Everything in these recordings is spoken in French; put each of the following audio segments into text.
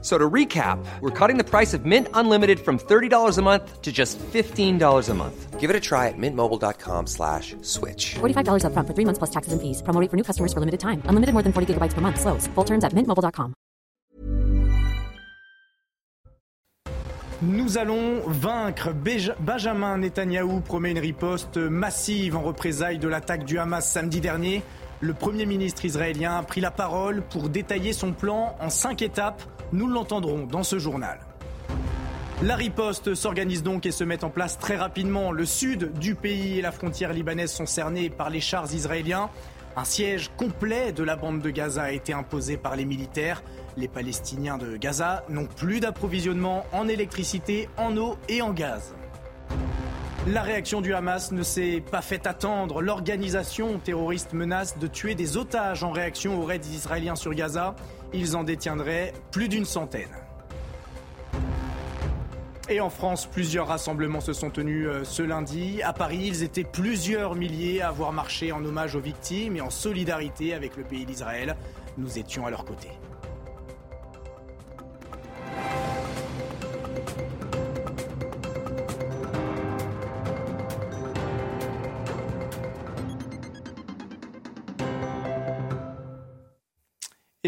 So to recap, we're cutting the price of Mint Unlimited from $30 a month to just $15 a month. Give it a try at mintmobile.com slash switch. $45 upfront for three months plus taxes and fees. Promo rate for new customers for limited time. Unlimited more than 40 gigabytes per month. Slows. Full terms at mintmobile.com. Nous allons vaincre. Benjamin Netanyahou promet une riposte massive en représailles de l'attaque du Hamas samedi dernier. Le Premier ministre israélien a pris la parole pour détailler son plan en cinq étapes. Nous l'entendrons dans ce journal. La riposte s'organise donc et se met en place très rapidement. Le sud du pays et la frontière libanaise sont cernés par les chars israéliens. Un siège complet de la bande de Gaza a été imposé par les militaires. Les Palestiniens de Gaza n'ont plus d'approvisionnement en électricité, en eau et en gaz. La réaction du Hamas ne s'est pas fait attendre. L'organisation terroriste menace de tuer des otages en réaction aux raids israéliens sur Gaza. Ils en détiendraient plus d'une centaine. Et en France, plusieurs rassemblements se sont tenus euh, ce lundi. À Paris, ils étaient plusieurs milliers à avoir marché en hommage aux victimes et en solidarité avec le pays d'Israël. Nous étions à leur côté.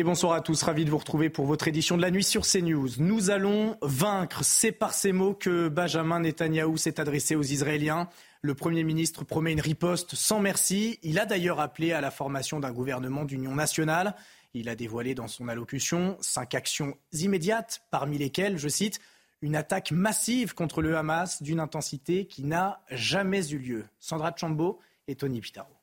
Bonsoir à tous, ravi de vous retrouver pour votre édition de la nuit sur CNews. Nous allons vaincre. C'est par ces mots que Benjamin Netanyahou s'est adressé aux Israéliens. Le Premier ministre promet une riposte sans merci. Il a d'ailleurs appelé à la formation d'un gouvernement d'union nationale. Il a dévoilé dans son allocution cinq actions immédiates, parmi lesquelles, je cite, une attaque massive contre le Hamas d'une intensité qui n'a jamais eu lieu. Sandra Chambo et Tony Pitaro.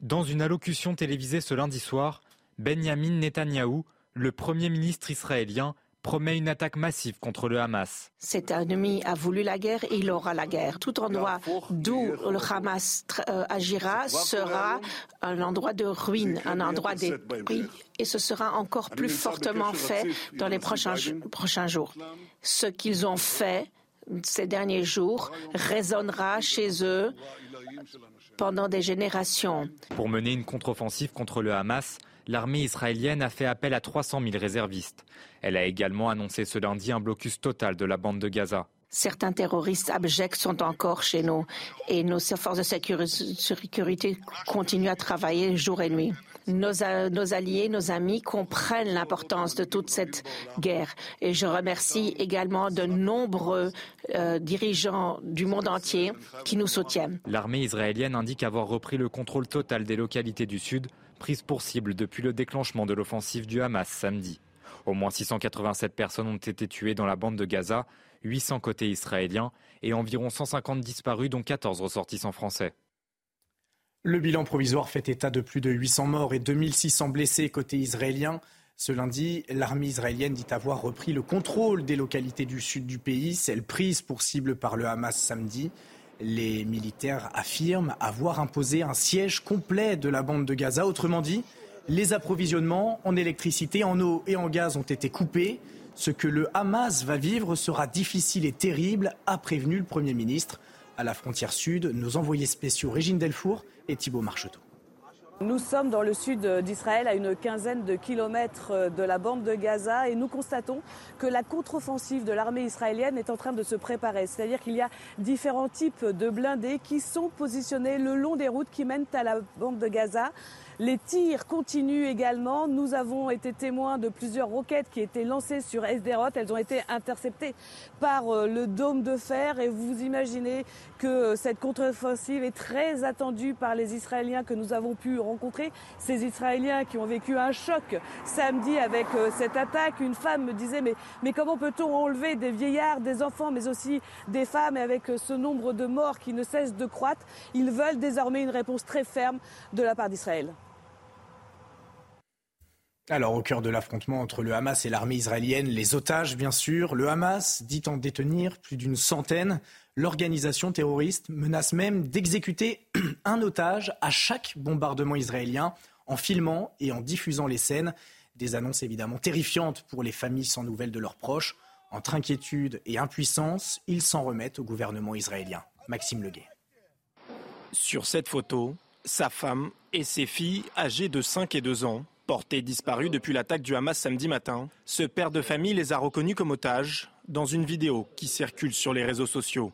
Dans une allocution télévisée ce lundi soir, Benjamin Netanyahou, le Premier ministre israélien, promet une attaque massive contre le Hamas. Cet ennemi a voulu la guerre et il aura la guerre. Tout endroit d'où le Hamas euh, agira sera un endroit de ruine, un endroit détruit. Et ce sera encore plus fortement fait dans les prochains, prochains jours. Ce qu'ils ont fait ces derniers jours résonnera chez eux pendant des générations. Pour mener une contre-offensive contre le Hamas, l'armée israélienne a fait appel à 300 000 réservistes. Elle a également annoncé ce lundi un blocus total de la bande de Gaza. Certains terroristes abjects sont encore chez nous et nos forces de sécurité continuent à travailler jour et nuit. Nos, nos, alliés, nos amis comprennent l'importance de toute cette guerre. Et je remercie également de nombreux euh, dirigeants du monde entier qui nous soutiennent. L'armée israélienne indique avoir repris le contrôle total des localités du Sud, prises pour cible depuis le déclenchement de l'offensive du Hamas samedi. Au moins 687 personnes ont été tuées dans la bande de Gaza, 800 côté israélien et environ 150 disparus, dont 14 ressortissants français. Le bilan provisoire fait état de plus de 800 morts et 2600 blessés côté israélien. Ce lundi, l'armée israélienne dit avoir repris le contrôle des localités du sud du pays, celles prises pour cible par le Hamas samedi. Les militaires affirment avoir imposé un siège complet de la bande de Gaza. Autrement dit, les approvisionnements en électricité, en eau et en gaz ont été coupés. Ce que le Hamas va vivre sera difficile et terrible, a prévenu le Premier ministre. À la frontière sud, nos envoyés spéciaux Régine Delfour et Thibault Marcheteau. Nous sommes dans le sud d'Israël, à une quinzaine de kilomètres de la bande de Gaza, et nous constatons que la contre-offensive de l'armée israélienne est en train de se préparer. C'est-à-dire qu'il y a différents types de blindés qui sont positionnés le long des routes qui mènent à la bande de Gaza. Les tirs continuent également. Nous avons été témoins de plusieurs roquettes qui étaient lancées sur Esderot. Elles ont été interceptées par le dôme de fer. Et vous imaginez que cette contre-offensive est très attendue par les Israéliens que nous avons pu rencontrer. Ces Israéliens qui ont vécu un choc samedi avec cette attaque. Une femme me disait mais, comment peut-on enlever des vieillards, des enfants, mais aussi des femmes avec ce nombre de morts qui ne cesse de croître? Ils veulent désormais une réponse très ferme de la part d'Israël. Alors, au cœur de l'affrontement entre le Hamas et l'armée israélienne, les otages, bien sûr. Le Hamas dit en détenir plus d'une centaine. L'organisation terroriste menace même d'exécuter un otage à chaque bombardement israélien en filmant et en diffusant les scènes. Des annonces évidemment terrifiantes pour les familles sans nouvelles de leurs proches. Entre inquiétude et impuissance, ils s'en remettent au gouvernement israélien. Maxime Leguet. Sur cette photo, sa femme et ses filles âgées de 5 et 2 ans, portées disparues depuis l'attaque du Hamas samedi matin, ce père de famille les a reconnus comme otages dans une vidéo qui circule sur les réseaux sociaux.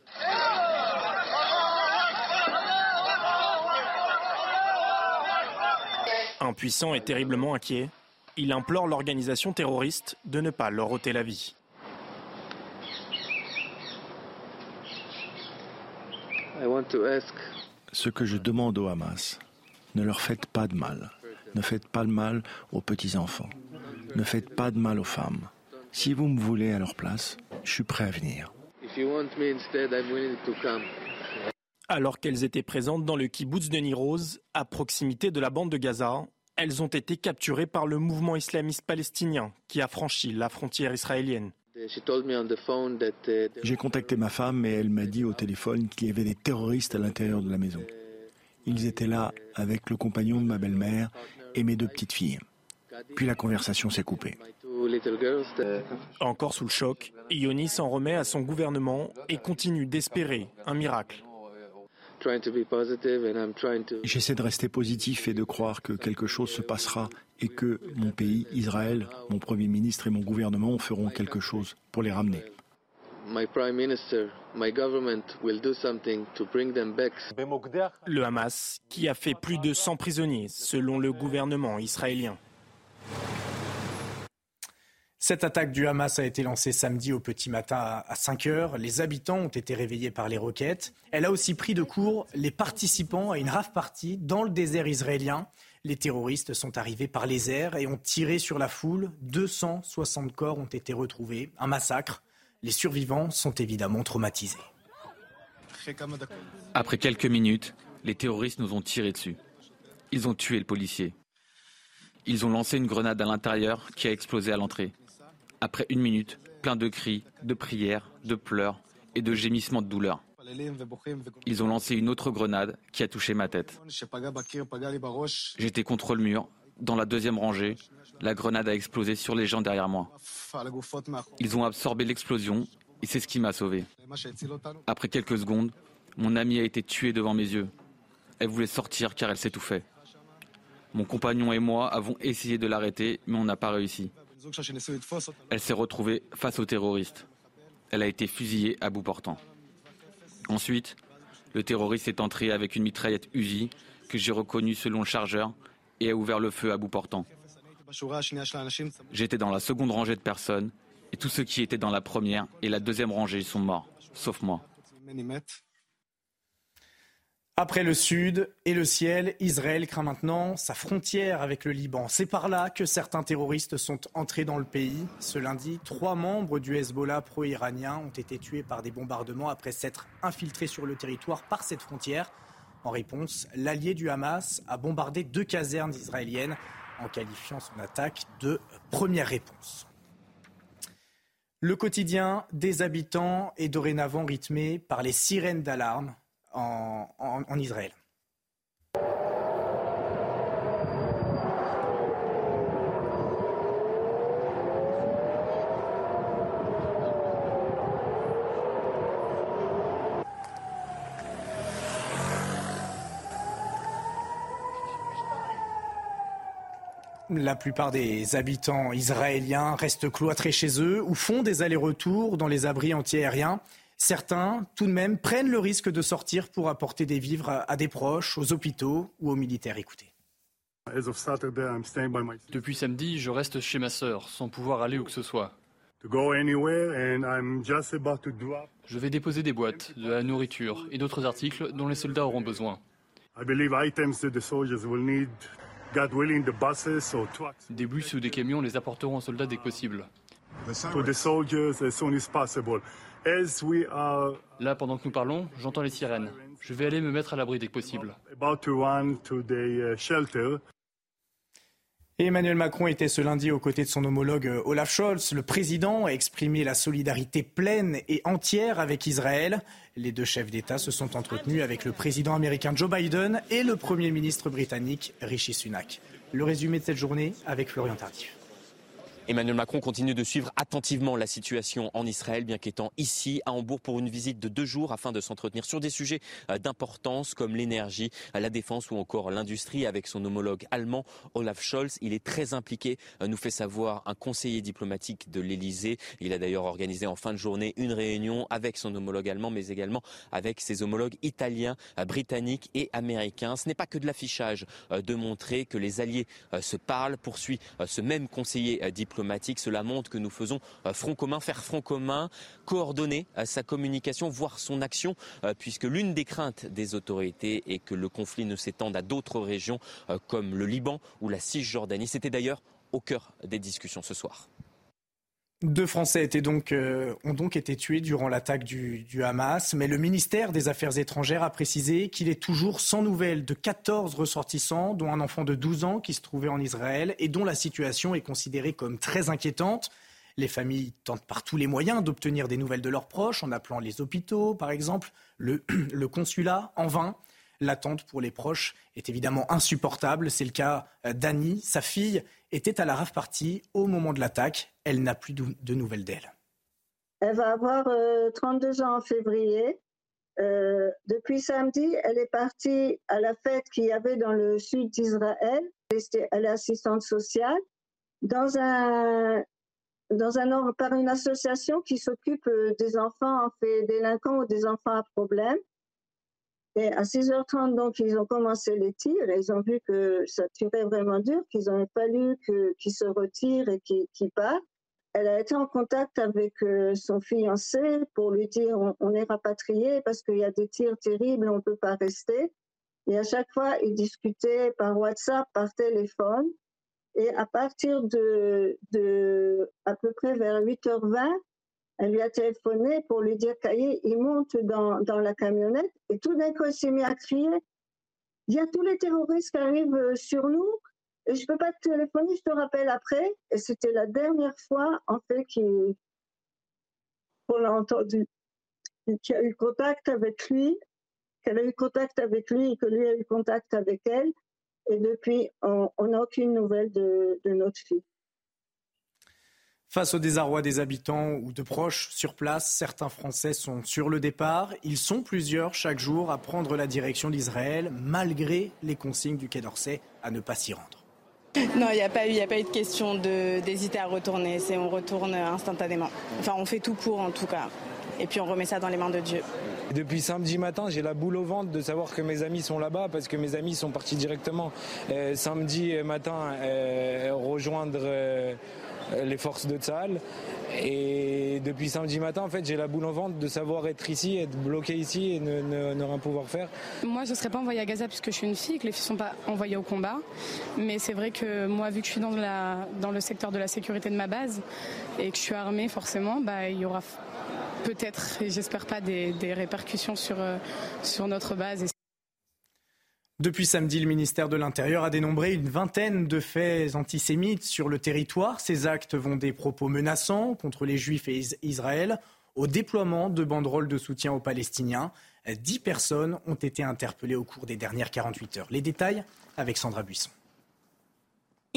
Impuissant et terriblement inquiet, il implore l'organisation terroriste de ne pas leur ôter la vie. Ce que je demande au Hamas, ne leur faites pas de mal. Ne faites pas de mal aux petits-enfants. Ne faites pas de mal aux femmes. Si vous me voulez à leur place, je suis prêt à venir. Alors qu'elles étaient présentes dans le kibbutz de Niroz, à proximité de la bande de Gaza, elles ont été capturées par le mouvement islamiste palestinien qui a franchi la frontière israélienne. J'ai contacté ma femme et elle m'a dit au téléphone qu'il y avait des terroristes à l'intérieur de la maison. Ils étaient là avec le compagnon de ma belle-mère et mes deux petites filles. Puis la conversation s'est coupée. Encore sous le choc, Ioni s'en remet à son gouvernement et continue d'espérer un miracle. J'essaie de rester positif et de croire que quelque chose se passera et que mon pays, Israël, mon Premier ministre et mon gouvernement feront quelque chose pour les ramener. Le Hamas, qui a fait plus de 100 prisonniers, selon le gouvernement israélien. Cette attaque du Hamas a été lancée samedi au petit matin à 5 heures. Les habitants ont été réveillés par les roquettes. Elle a aussi pris de court les participants à une rave party dans le désert israélien. Les terroristes sont arrivés par les airs et ont tiré sur la foule. 260 corps ont été retrouvés. Un massacre. Les survivants sont évidemment traumatisés. Après quelques minutes, les terroristes nous ont tiré dessus. Ils ont tué le policier. Ils ont lancé une grenade à l'intérieur qui a explosé à l'entrée. Après une minute, plein de cris, de prières, de pleurs et de gémissements de douleur. Ils ont lancé une autre grenade qui a touché ma tête. J'étais contre le mur, dans la deuxième rangée. La grenade a explosé sur les gens derrière moi. Ils ont absorbé l'explosion et c'est ce qui m'a sauvé. Après quelques secondes, mon amie a été tuée devant mes yeux. Elle voulait sortir car elle s'étouffait. Mon compagnon et moi avons essayé de l'arrêter, mais on n'a pas réussi. Elle s'est retrouvée face aux terroristes. Elle a été fusillée à bout portant. Ensuite, le terroriste est entré avec une mitraillette Uzi que j'ai reconnue selon le chargeur et a ouvert le feu à bout portant. J'étais dans la seconde rangée de personnes et tous ceux qui étaient dans la première et la deuxième rangée sont morts, sauf moi. Après le sud et le ciel, Israël craint maintenant sa frontière avec le Liban. C'est par là que certains terroristes sont entrés dans le pays. Ce lundi, trois membres du Hezbollah pro-iranien ont été tués par des bombardements après s'être infiltrés sur le territoire par cette frontière. En réponse, l'allié du Hamas a bombardé deux casernes israéliennes en qualifiant son attaque de première réponse. Le quotidien des habitants est dorénavant rythmé par les sirènes d'alarme en, Israël. La plupart des habitants israéliens restent cloîtrés chez eux ou font des allers-retours dans les abris antiaériens. Certains, tout de même, prennent le risque de sortir pour apporter des vivres à des proches, aux hôpitaux ou aux militaires. Écoutez. Depuis samedi, je reste chez ma sœur, sans pouvoir aller où que ce soit. Je vais déposer des boîtes, de la nourriture et d'autres articles dont les soldats auront besoin. Des bus ou des camions les apporteront aux soldats dès que possible. Là, pendant que nous parlons, j'entends les sirènes. Je vais aller me mettre à l'abri dès que possible. Emmanuel Macron était ce lundi aux côtés de son homologue Olaf Scholz. Le président a exprimé la solidarité pleine et entière avec Israël. Les deux chefs d'État se sont entretenus avec le président américain Joe Biden et le Premier ministre britannique Rishi Sunak. Le résumé de cette journée avec Florian Tardif. Emmanuel Macron continue de suivre attentivement la situation en Israël, bien qu'étant ici à Hambourg pour une visite de deux jours afin de s'entretenir sur des sujets euh, d'importance comme l'énergie, euh, la défense ou encore l'industrie avec son homologue allemand Olaf Scholz. Il est très impliqué, euh, nous fait savoir un conseiller diplomatique de l'Elysée. Il a d'ailleurs organisé en fin de journée une réunion avec son homologue allemand, mais également avec ses homologues italiens, britanniques et américains. Ce n'est pas que de l'affichage de montrer que les alliés se parlent, poursuit ce même conseiller diplomatique cela montre que nous faisons euh, front commun, faire front commun, coordonner euh, sa communication, voire son action, euh, puisque l'une des craintes des autorités est que le conflit ne s'étende à d'autres régions comme le Liban ou la Cisjordanie. C'était d'ailleurs au cœur des discussions ce soir. Deux Français euh, ont donc été tués durant l'attaque du, Hamas, mais le ministère des Affaires étrangères a précisé qu'il est toujours sans nouvelles de 14 ressortissants, dont un enfant de 12 ans qui se trouvait en Israël et dont la situation est considérée comme très inquiétante. Les familles tentent par tous les moyens d'obtenir des nouvelles de leurs proches, en appelant les hôpitaux, par exemple, le, le consulat, en vain. L'attente pour les proches est évidemment insupportable. C'est le cas euh, d'Annie. Sa fille était à la rave partie au moment de l'attaque. Elle n'a plus de nouvelles d'elle. Elle va avoir 32 euh, ans en février. Euh, depuis samedi, elle est partie à la fête qu'il y avait dans le sud d'Israël. Elle est assistante sociale dans un, dans un, par une association qui s'occupe des enfants en fait délinquants ou des enfants à problème. Et à 6h30, donc, ils ont commencé les tirs et ils ont vu que ça tirait vraiment dur, qu'ils ont fallu qu'ils se retirent et qu'ils partent. Elle a été en contact avec euh, son fiancé pour lui dire on, est rapatrié parce qu'il y a des tirs terribles, on ne peut pas rester. Et à chaque fois, ils discutaient par WhatsApp, par téléphone. Et à partir de, de à peu près vers 8h20, elle lui a téléphoné pour lui dire Caillé, il monte dans, dans la camionnette et tout d'un coup, il s'est mis à crier Il y a tous les terroristes qui arrivent sur nous et je ne peux pas te téléphoner, je te rappelle après. Et c'était la dernière fois, en fait, qu'on l'a entendu, qu'il a eu contact avec lui, qu'elle a eu contact avec lui et que lui a eu contact avec elle. Et depuis, on n'a aucune nouvelle de, de notre fille. Face au désarroi des habitants ou de proches sur place, certains Français sont sur le départ. Ils sont plusieurs chaque jour à prendre la direction d'Israël, malgré les consignes du Quai d'Orsay à ne pas s'y rendre. Non, il n'y a, pas eu, a pas eu de question d'hésiter à retourner. C'est on retourne instantanément. Enfin, on fait tout pour en tout cas. Et puis on remet ça dans les mains de Dieu. Depuis samedi matin, j'ai la boule au ventre de savoir que mes amis sont là-bas parce que mes amis sont partis directement. Euh, samedi matin, euh, rejoindre. Euh, les forces de Tsahal. Et depuis samedi matin, en fait, j'ai la boule en ventre de savoir être ici, être bloqué ici et ne, rien pouvoir faire. Moi, je ne serais pas envoyée à Gaza puisque je suis une fille, que les filles ne sont pas envoyées au combat. Mais c'est vrai que moi, vu que je suis dans, la, dans le secteur de la sécurité de ma base et que je suis armée, forcément, bah, il y aura peut-être, j'espère pas, des, des répercussions sur, euh, sur notre base. Depuis samedi, le ministère de l'Intérieur a dénombré une vingtaine de faits antisémites sur le territoire. Ces actes vont des propos menaçants contre les Juifs et Israël au déploiement de banderoles de soutien aux Palestiniens. Dix personnes ont été interpellées au cours des dernières 48 heures. Les détails avec Sandra Buisson.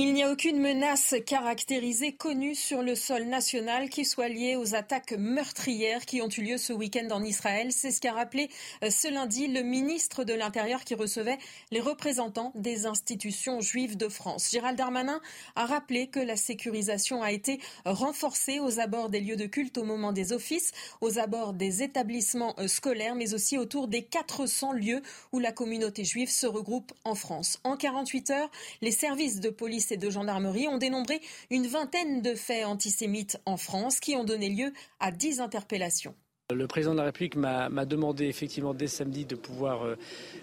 Il n'y a aucune menace caractérisée connue sur le sol national qui soit liée aux attaques meurtrières qui ont eu lieu ce week-end en Israël. C'est ce qu'a rappelé euh, ce lundi le ministre de l'Intérieur qui recevait les représentants des institutions juives de France. Gérald Darmanin a rappelé que la sécurisation a été renforcée aux abords des lieux de culte au moment des offices, aux abords des établissements euh, scolaires, mais aussi autour des 400 lieux où la communauté juive se regroupe en France. En 48 heures, les services de police et de gendarmerie ont dénombré une vingtaine de faits antisémites en France qui ont donné lieu à dix interpellations. Le président de la République m'a demandé effectivement dès samedi de pouvoir euh,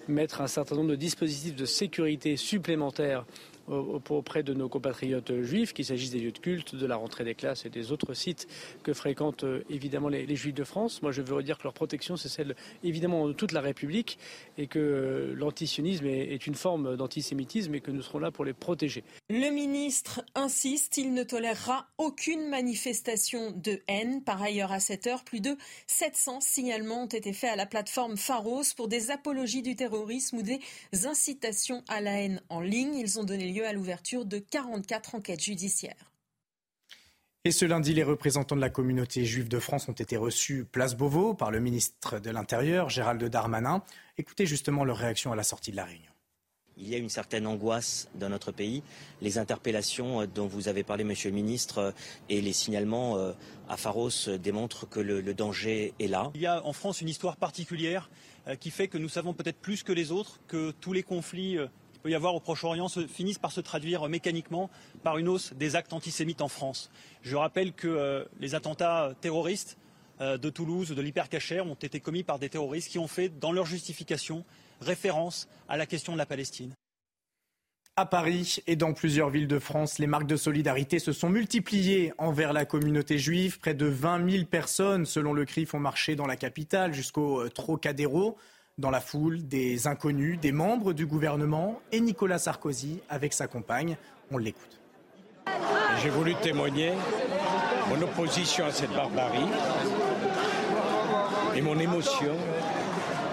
mettre un certain nombre de dispositifs de sécurité supplémentaires auprès de nos compatriotes juifs, qu'il s'agisse des lieux de culte, de la rentrée des classes et des autres sites que fréquentent euh, évidemment les, juifs de France. Moi, je veux redire que leur protection, c'est celle évidemment de toute la République et que euh, l'antisionisme est une forme d'antisémitisme et que nous serons là pour les protéger. Le ministre insiste, il ne tolérera aucune manifestation de haine. Par ailleurs, à cette heure, plus de 700 signalements ont été faits à la plateforme Pharos pour des apologies du terrorisme ou des incitations à la haine en ligne. Ils ont donné lieu à l'ouverture de 44 enquêtes judiciaires. Et ce lundi, les représentants de la communauté juive de France ont été reçus place Beauvau par le ministre de l'Intérieur, Gérald Darmanin. Écoutez justement leur réaction à la sortie de la réunion. Il y a une certaine angoisse dans notre pays. Les interpellations euh, dont vous avez parlé, Monsieur le Ministre, euh, et les signalements euh, à Pharos démontrent que le, danger est là. Il y a en France une histoire particulière qui fait que nous savons peut-être plus que les autres que tous les conflits peut y avoir au Proche-Orient finissent par se traduire mécaniquement par une hausse des actes antisémites en France. Je rappelle que euh, les attentats terroristes euh, de Toulouse, de l'hypercacher, ont été commis par des terroristes qui ont fait, dans leur justification, référence à la question de la Palestine. À Paris et dans plusieurs villes de France, les marques de solidarité se sont multipliées envers la communauté juive. Près de 20 000 personnes, selon le CRIF, ont marché dans la capitale jusqu'au euh, Trocadéro dans la foule des inconnus, des membres du gouvernement et Nicolas Sarkozy avec sa compagne. On l'écoute. J'ai voulu témoigner mon opposition à cette barbarie et mon émotion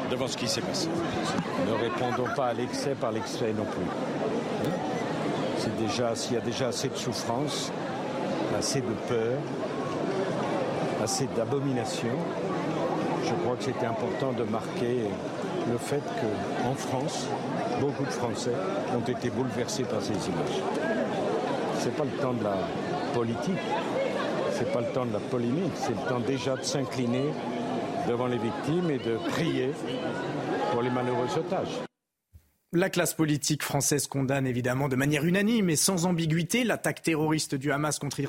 devant ce qui s'est passé. Ne répondons pas à l'excès par l'excès non plus. C'est déjà, s'il y a déjà assez de souffrance, assez de peur, assez d'abomination, je crois que c'était important de marquer le fait qu'en France, beaucoup de Français ont été bouleversés par ces images. Ce n'est pas le temps de la politique, ce n'est pas le temps de la polémique, c'est le temps déjà de s'incliner devant les victimes et de prier pour les malheureux otages. La classe politique française condamne évidemment de manière unanime et sans ambiguïté l'attaque terroriste du Hamas contre,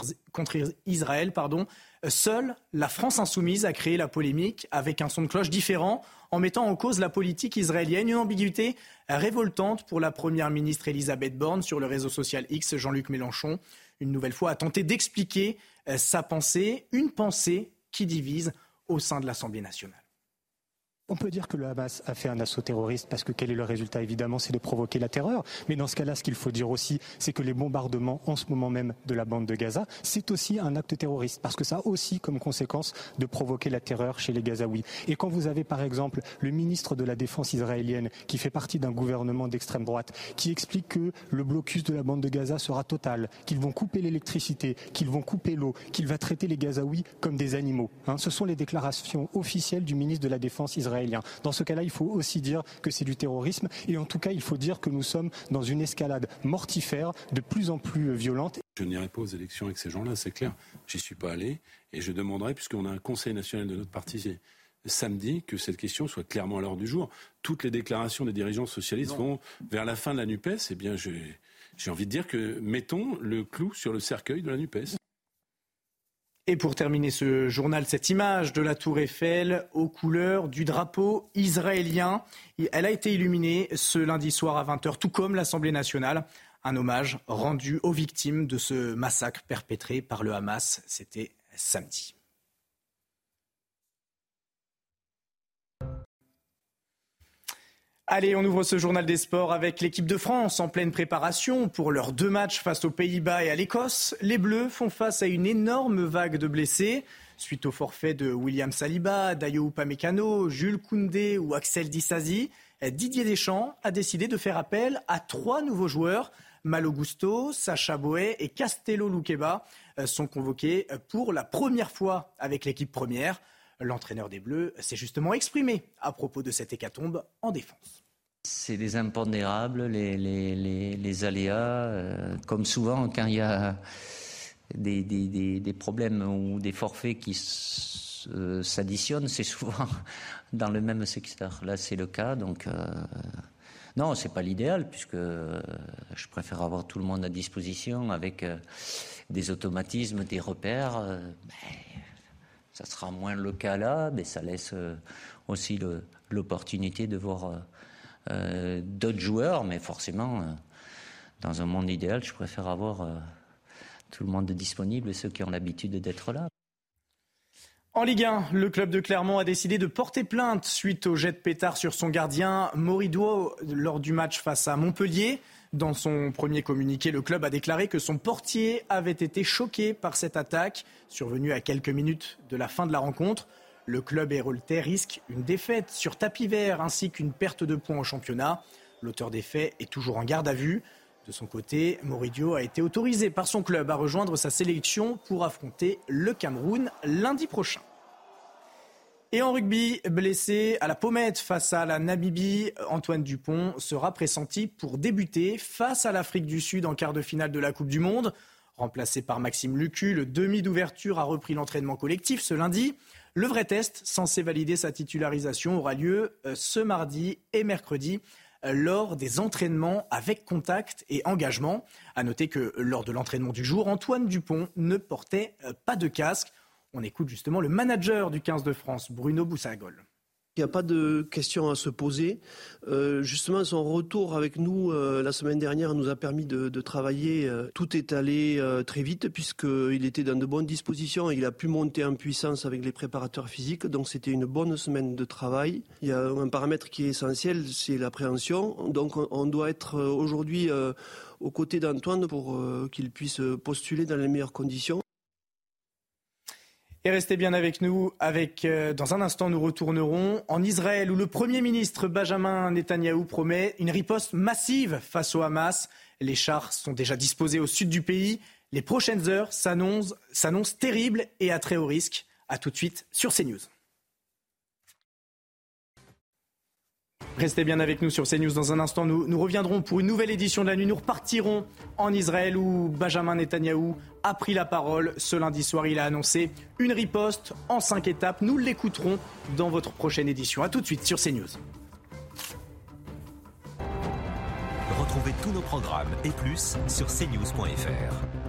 Israël. Pardon. Seule la France insoumise a créé la polémique avec un son de cloche différent en mettant en cause la politique israélienne. Une ambiguïté révoltante pour la première ministre Elisabeth Borne sur le réseau social X. Jean-Luc Mélenchon, une nouvelle fois, a tenté d'expliquer euh, sa pensée, une pensée qui divise au sein de l'Assemblée nationale. On peut dire que le Hamas a fait un assaut terroriste parce que quel est le résultat? Évidemment, c'est de provoquer la terreur. Mais dans ce cas-là, ce qu'il faut dire aussi, c'est que les bombardements en ce moment même de la bande de Gaza, c'est aussi un acte terroriste parce que ça a aussi comme conséquence de provoquer la terreur chez les Gazaouis. Et quand vous avez par exemple le ministre de la Défense israélienne qui fait partie d'un gouvernement d'extrême droite qui explique que le blocus de la bande de Gaza sera total, qu'ils vont couper l'électricité, qu'ils vont couper l'eau, qu'il va traiter les Gazaouis comme des animaux. Hein, ce sont les déclarations officielles du ministre de la Défense israélienne dans ce cas-là, il faut aussi dire que c'est du terrorisme et en tout cas, il faut dire que nous sommes dans une escalade mortifère de plus en plus violente. Je n'irai pas aux élections avec ces gens-là, c'est clair. J'y suis pas allé et je demanderai, puisqu'on a un conseil national de notre parti samedi, que cette question soit clairement à l'ordre du jour. Toutes les déclarations des dirigeants socialistes vont vers la fin de la NUPES. Eh bien, j'ai envie de dire que mettons le clou sur le cercueil de la NUPES. Et pour terminer ce journal, cette image de la tour Eiffel aux couleurs du drapeau israélien, elle a été illuminée ce lundi soir à 20h, tout comme l'Assemblée nationale. Un hommage rendu aux victimes de ce massacre perpétré par le Hamas. C'était samedi. Allez, on ouvre ce journal des sports avec l'équipe de France en pleine préparation pour leurs deux matchs face aux Pays-Bas et à l'Écosse. Les Bleus font face à une énorme vague de blessés. Suite au forfait de William Saliba, Dayo Upamecano, Jules Koundé ou Axel Disasi, Didier Deschamps a décidé de faire appel à trois nouveaux joueurs. Malo Gusto, Sacha Boé et Castello Luqueba sont convoqués pour la première fois avec l'équipe première. L'entraîneur des Bleus s'est justement exprimé à propos de cette hécatombe en défense. C'est les impondérables, les, aléas. Euh, comme souvent, quand il y a des, problèmes ou des forfaits qui s'additionnent, c'est souvent dans le même secteur. Là, c'est le cas. Donc, euh, non, c'est pas l'idéal, puisque euh, je préfère avoir tout le monde à disposition avec des automatismes, des repères. Ça sera moins le cas là, mais ça laisse euh, aussi l'opportunité de voir euh, euh, d'autres joueurs. Mais forcément, dans un monde idéal, je préfère avoir tout le monde disponible et ceux qui ont l'habitude d'être là. En Ligue 1, le club de Clermont a décidé de porter plainte suite au jet de pétard sur son gardien Moridois lors du match face à Montpellier. Dans son premier communiqué, le club a déclaré que son portier avait été choqué par cette attaque, survenue à quelques minutes de la fin de la rencontre. Le club héroltais risque une défaite sur tapis vert ainsi qu'une perte de points au championnat. L'auteur des faits est toujours en garde à vue. De son côté, Moridio a été autorisé par son club à rejoindre sa sélection pour affronter le Cameroun lundi prochain. Et en rugby, blessé à la pommette face à la Namibie, Antoine Dupont sera pressenti pour débuter face à l'Afrique du Sud en quart de finale de la Coupe du Monde. Remplacé par Maxime Lucu, le demi d'ouverture a repris l'entraînement collectif ce lundi. Le vrai test, censé valider sa titularisation, aura lieu euh, ce mardi et mercredi euh, lors des entraînements avec contact et engagement. À noter que lors de l'entraînement du jour, Antoine Dupont ne portait euh, pas de casque. On écoute justement le manager du 15 de France, Bruno Boussagol. Il n'y a pas de question à se poser. Euh, justement, son retour avec nous euh, la semaine dernière nous a permis de, travailler. Euh, tout est allé très vite puisqu'il était dans de bonnes dispositions et il a pu monter en puissance avec les préparateurs physiques. Donc c'était une bonne semaine de travail. Il y a un paramètre qui est essentiel, c'est l'appréhension. Donc on doit être aujourd'hui aux côtés d'Antoine pour qu'il puisse postuler dans les meilleures conditions. Et restez bien avec nous. Avec, euh, dans un instant, nous retournerons en Israël où le Premier ministre Benjamin Netanyahou promet une riposte massive face au Hamas. Les chars sont déjà disposés au sud du pays. Les prochaines heures s'annoncent terribles et à très haut risque. A tout de suite sur CNews. Restez bien avec nous sur CNews. Dans un instant, nous, nous, reviendrons pour une nouvelle édition de la nuit. Nous repartirons en Israël où Benjamin Netanyahou a pris la parole. Ce lundi soir, il a annoncé une riposte en cinq étapes. Nous l'écouterons dans votre prochaine édition. A tout de suite sur CNews. Retrouvez tous nos programmes et plus sur cnews.fr.